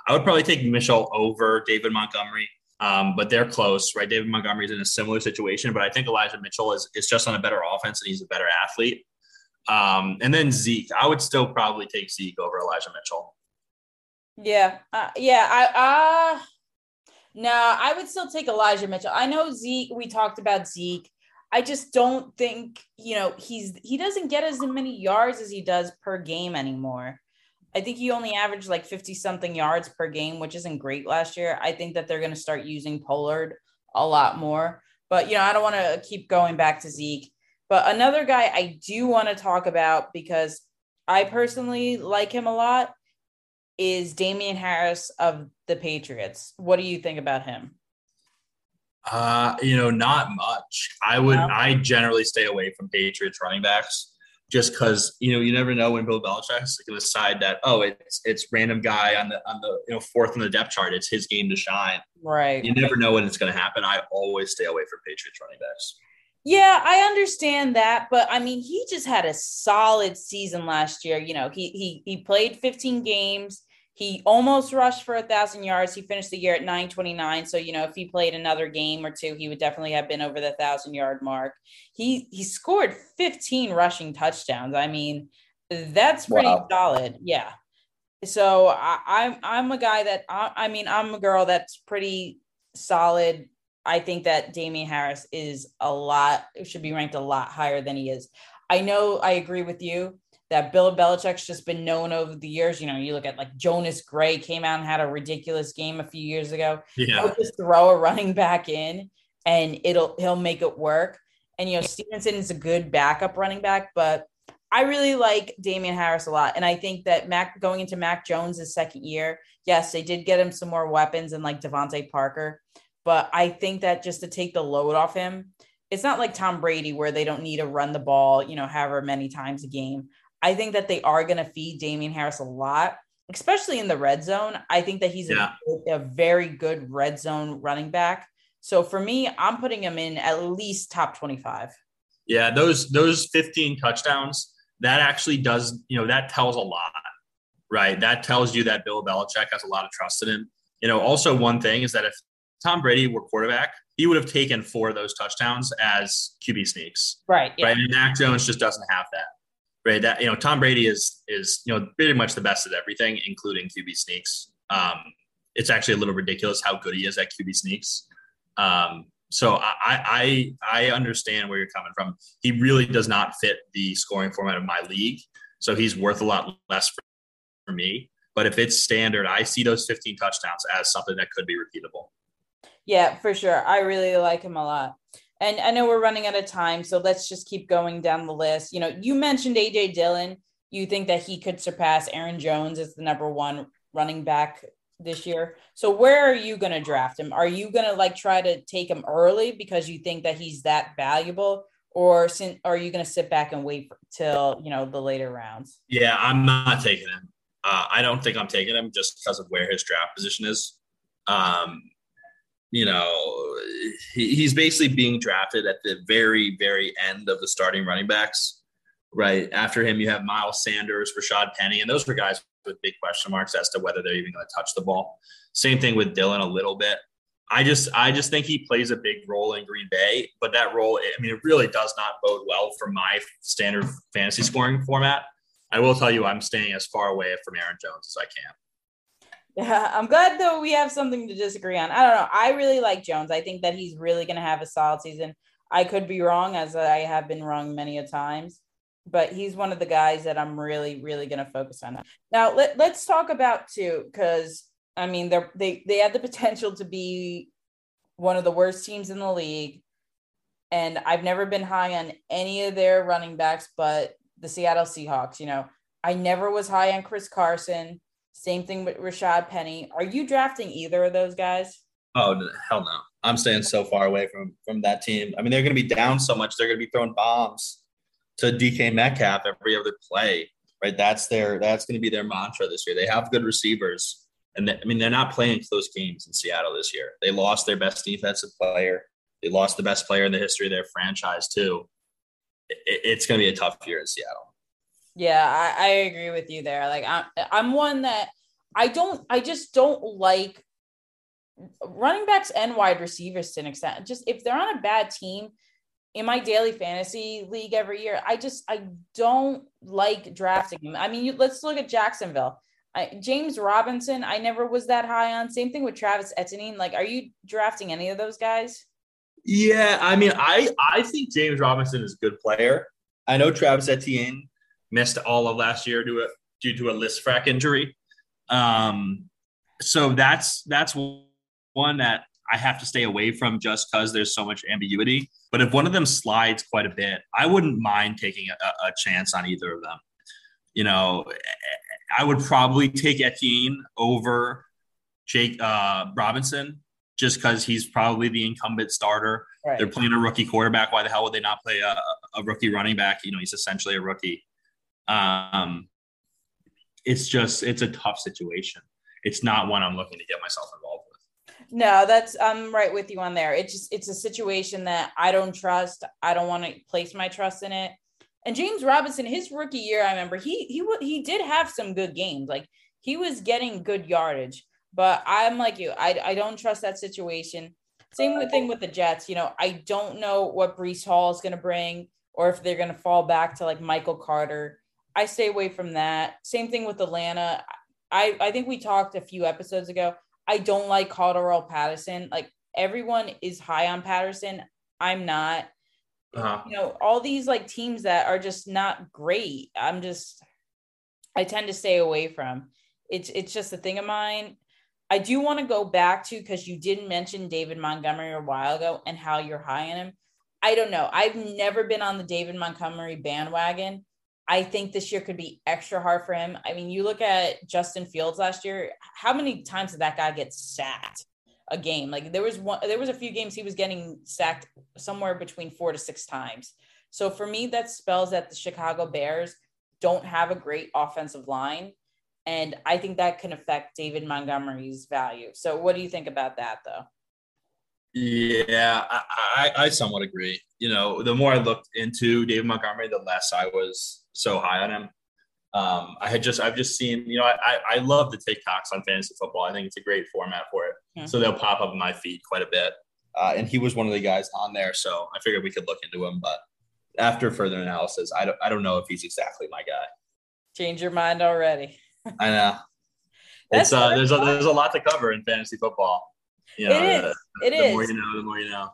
I would probably take Mitchell over David Montgomery, um, but they're close, right? David Montgomery's in a similar situation, but I think Elijah Mitchell is, is just on a better offense and he's a better athlete. Um, and then Zeke, I would still probably take Zeke over Elijah Mitchell. Yeah, uh, yeah, I uh no, I would still take Elijah Mitchell. I know Zeke, we talked about Zeke. I just don't think, you know, he's he doesn't get as many yards as he does per game anymore. I think he only averaged like 50 something yards per game, which isn't great last year. I think that they're going to start using Pollard a lot more. But, you know, I don't want to keep going back to Zeke. But another guy I do want to talk about because I personally like him a lot is Damien Harris of the Patriots. What do you think about him? Uh, you know, not much. I would I generally stay away from Patriots running backs just because you know you never know when Bill Belichick is going to decide that oh it's it's random guy on the on the you know fourth in the depth chart. It's his game to shine. Right. You never know when it's going to happen. I always stay away from Patriots running backs. Yeah, I understand that, but I mean, he just had a solid season last year. You know, he he he played 15 games. He almost rushed for a thousand yards. He finished the year at 929. So, you know, if he played another game or two, he would definitely have been over the thousand yard mark. He he scored 15 rushing touchdowns. I mean, that's pretty wow. solid. Yeah. So I, I'm I'm a guy that I, I mean I'm a girl that's pretty solid I think that Damien Harris is a lot, should be ranked a lot higher than he is. I know I agree with you that Bill Belichick's just been known over the years. You know, you look at like Jonas Gray came out and had a ridiculous game a few years ago. Yeah. He'll just throw a running back in and it'll he'll make it work. And you know, Stevenson is a good backup running back, but I really like Damien Harris a lot. And I think that Mac going into Mac Jones' second year, yes, they did get him some more weapons and like DeVante Parker. But I think that just to take the load off him, it's not like Tom Brady where they don't need to run the ball, you know, however many times a game. I think that they are going to feed Damien Harris a lot, especially in the red zone. I think that he's Yeah. a, a very good red zone running back. So for me, I'm putting him in at least top 25. Yeah, those those 15 touchdowns, that actually does, you know, that tells a lot, right? That tells you that Bill Belichick has a lot of trust in him. You know, also one thing is that if Tom Brady were quarterback, he would have taken four of those touchdowns as QB sneaks, Right. Yeah. right? And Mac Jones just doesn't have that, right? That you know, Tom Brady is is you know pretty much the best at everything, including QB sneaks. Um, it's actually a little ridiculous how good he is at QB sneaks. Um, so I, I I understand where you're coming from. He really does not fit the scoring format of my league, so he's worth a lot less for, for me. But if it's standard, I see those 15 touchdowns as something that could be repeatable. Yeah, for sure. I really like him a lot. And I know we're running out of time, so let's just keep going down the list. You know, you mentioned AJ Dillon. You think that he could surpass Aaron Jones as the number one running back this year. So where are you going to draft him? Are you going to like try to take him early because you think that he's that valuable or are you going to sit back and wait till, you know, the later rounds? Yeah, I'm not taking him. Uh, I don't think I'm taking him just because of where his draft position is. Um, you know, he, he's basically being drafted at the very, very end of the starting running backs. Right after him, you have Miles Sanders, Rashad Penny, and those are guys with big question marks as to whether they're even going to touch the ball. Same thing with Dillon a little bit. I just, I just think he plays a big role in Green Bay, but that role, I mean, it really does not bode well for my standard fantasy scoring format. I will tell you, I'm staying as far away from Aaron Jones as I can. Yeah, I'm glad though we have something to disagree on. I don't know. I really like Jones. I think that he's really going to have a solid season. I could be wrong, as I have been wrong many a times, but he's one of the guys that I'm really, really going to focus on. Now, let, let's talk about two, because I mean, they're, they they had the potential to be one of the worst teams in the league, and I've never been high on any of their running backs, but the Seattle Seahawks. You know, I never was high on Chris Carson. Same thing with Rashad Penny. Are you drafting either of those guys? Oh hell no! I'm staying so far away from from that team. I mean, they're going to be down so much. They're going to be throwing bombs to DK Metcalf every other play. Right? That's their that's going to be their mantra this year. They have good receivers, and they, I mean, they're not playing close games in Seattle this year. They lost their best defensive player. They lost the best player in the history of their franchise too. It, it's going to be a tough year in Seattle. Yeah, I, I agree with you there. Like I'm I'm one that I don't I just don't like running backs and wide receivers to an extent. Just if they're on a bad team in my daily fantasy league every year, I just I don't like drafting them. I mean, you, let's look at Jacksonville. I, James Robinson, I never was that high on. Same thing with Travis Etienne. Like, are you drafting any of those guys? Yeah, I mean, I I think James Robinson is a good player. I know Travis Etienne missed all of last year due, due to a Lisfranc injury. Um, so that's that's one that I have to stay away from just because there's so much ambiguity. But if one of them slides quite a bit, I wouldn't mind taking a, a chance on either of them. You know, I would probably take Etienne over Jake uh, Robinson just because he's probably the incumbent starter. Right. They're playing a rookie quarterback. Why the hell would they not play a, a rookie running back? You know, he's essentially a rookie. Um, it's just it's a tough situation. It's not one I'm looking to get myself involved with. No, that's I'm right with you on there. It's just it's a situation that I don't trust. I don't want to place my trust in it. And James Robinson, his rookie year, I remember he he he did have some good games. Like he was getting good yardage. But I'm like you. I I don't trust that situation. Same with thing with the Jets. You know, I don't know what Breece Hall is going to bring, or if they're going to fall back to like Michael Carter. I stay away from that. Same thing with Atlanta. I I think we talked a few episodes ago. I don't like Caldwell Patterson. Like everyone is high on Patterson. I'm not. uh-huh. you know, all these like teams that are just not great. I'm just, I tend to stay away from. It's it's just a thing of mine. I do want to go back to because you didn't mention David Montgomery a while ago and how you're high on him. I don't know. I've never been on the David Montgomery bandwagon. I think this year could be extra hard for him. I mean, you look at Justin Fields last year. How many times did that guy get sacked a game? Like there was one, there was a few games he was getting sacked somewhere between four to six times. So for me, that spells that the Chicago Bears don't have a great offensive line. And I think that can affect David Montgomery's value. So, what do you think about that, though? Yeah, I, I, I somewhat agree. You know, the more I looked into David Montgomery, the less I was so high on him. Um, I had just, I've just seen, you know, I, I love the TikToks on fantasy football. I think it's a great format for it. Yeah. So they'll pop up in my feed quite a bit. Uh, and he was one of the guys on there. So I figured we could look into him. But after further analysis, I don't, I don't know if he's exactly my guy. Change your mind already. I know. it's uh, there's a, there's a lot to cover in fantasy football. You know, it is. The, it the is. more you know, the more you know.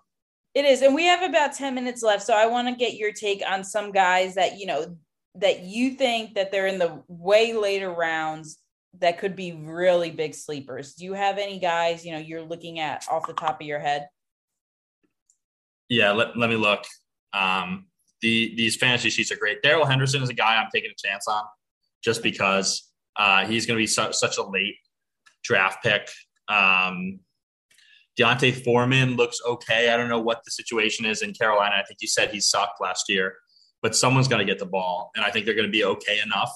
It is, and we have about ten minutes left, so I want to get your take on some guys that you know that you think that they're in the way later rounds that could be really big sleepers. Do you have any guys you know you're looking at off the top of your head? Yeah, let, let me look. Um, the these fantasy sheets are great. Darrell Henderson is a guy I'm taking a chance on, just because uh, he's going to be su- such a late draft pick. Um, D'Onta Foreman looks okay. I don't know what the situation is in Carolina. I think you said he sucked last year, but someone's going to get the ball, and I think they're going to be okay enough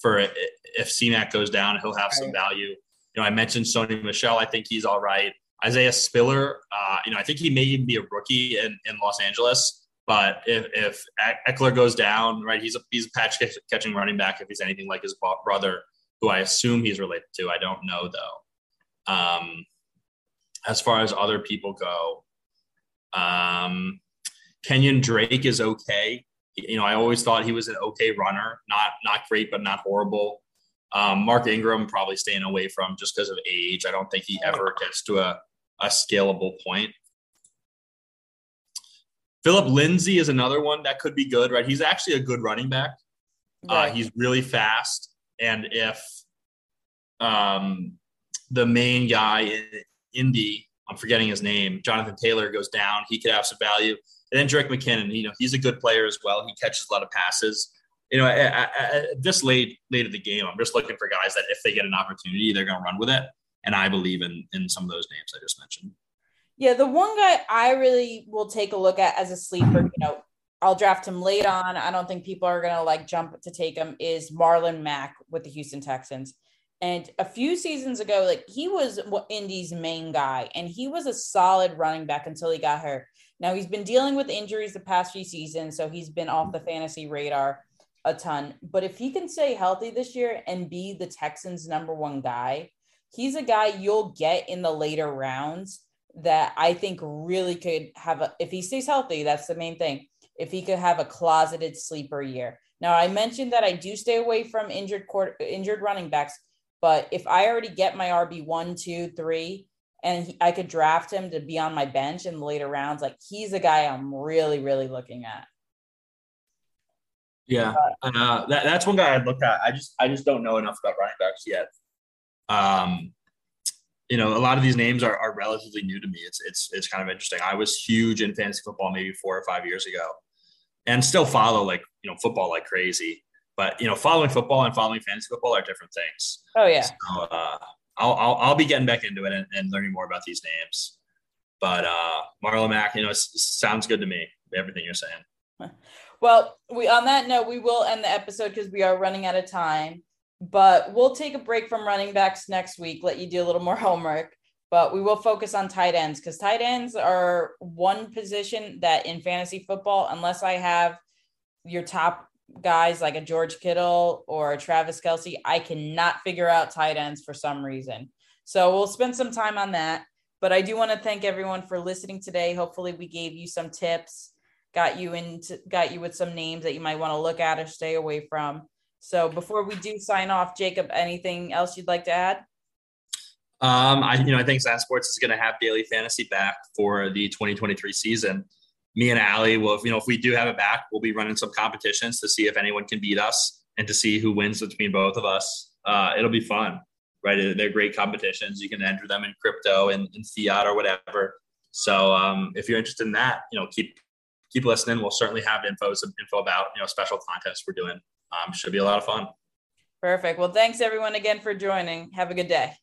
for it. if CMAC goes down, he'll have some value. You know, I mentioned Sony Michel. I think he's all right. Isaiah Spiller, uh, you know, I think he may even be a rookie in, in Los Angeles. But if, if Ekeler goes down, right, he's a he's a patch catching running back. If he's anything like his brother, who I assume he's related to, I don't know though. Um, as far as other people go, um, Kenyan Drake is okay. You know, I always thought he was an okay runner, not not great, but not horrible. Um, Mark Ingram probably staying away from just because of age. I don't think he ever gets to a, a scalable point. Phillip Lindsay is another one that could be good, right? He's actually a good running back. Uh, right. Uh, he's really fast, and if um, the main guy in Indy, I'm forgetting his name, Jonathan Taylor goes down, he could have some value. And then Drake McKinnon, you know, he's a good player as well. He catches a lot of passes. You know, at, this late late of the game, I'm just looking for guys that if they get an opportunity, they're going to run with it. And I believe in in some of those names I just mentioned. Yeah, the one guy I really will take a look at as a sleeper, you know, I'll draft him late on. I don't think people are gonna like jump to take him. Is Marlon Mack with the Houston Texans? And a few seasons ago, like he was Indy's main guy, and he was a solid running back until he got hurt. Now he's been dealing with injuries the past few seasons, so he's been off the fantasy radar a ton. But if he can stay healthy this year and be the Texans' number one guy, he's a guy you'll get in the later rounds that I think really could have a, if he stays healthy, that's the main thing. If he could have a closeted sleeper year. Now, I mentioned that I do stay away from injured court, injured running backs, but if I already get my RB one, two, three, and he, I could draft him to be on my bench in the later rounds, like he's a guy I'm really, really looking at. Yeah, uh, that, that's one guy I'd look at. I just, I just don't know enough about running backs yet. Um, you know, a lot of these names are, are relatively new to me. It's it's it's kind of interesting. I was huge in fantasy football maybe four or five years ago, and still follow like you know football like crazy. But you know, following football and following fantasy football are different things. Oh yeah. So, uh, I'll, I'll I'll be getting back into it and, and learning more about these names. But uh, Marlon Mack, you know, it sounds good to me. Everything you're saying. Well, we on that note, we will end the episode because we are running out of time but we'll take a break from running backs next week, let you do a little more homework. But we will focus on tight ends because tight ends are one position that in fantasy football, unless I have your top guys like a George Kittle or Travis Kelce. I cannot figure out tight ends for some reason. So we'll spend some time on that. But I do want to thank everyone for listening today. Hopefully, we gave you some tips, got you into, got you with some names that you might want to look at or stay away from. So before we do sign off, Jacob, anything else you'd like to add? Um, I you know I think Zan Sports is going to have daily fantasy back for the 2023 season. Me and Ally will, if, you know, if we do have it back, we'll be running some competitions to see if anyone can beat us and to see who wins between both of us. Uh, it'll be fun, right? They're great competitions. You can enter them in crypto and, and fiat or whatever. So um, if you're interested in that, you know, keep keep listening. We'll certainly have info some info about you know special contests we're doing. Um, should be a lot of fun. Perfect. Well, thanks everyone again for joining. Have a good day.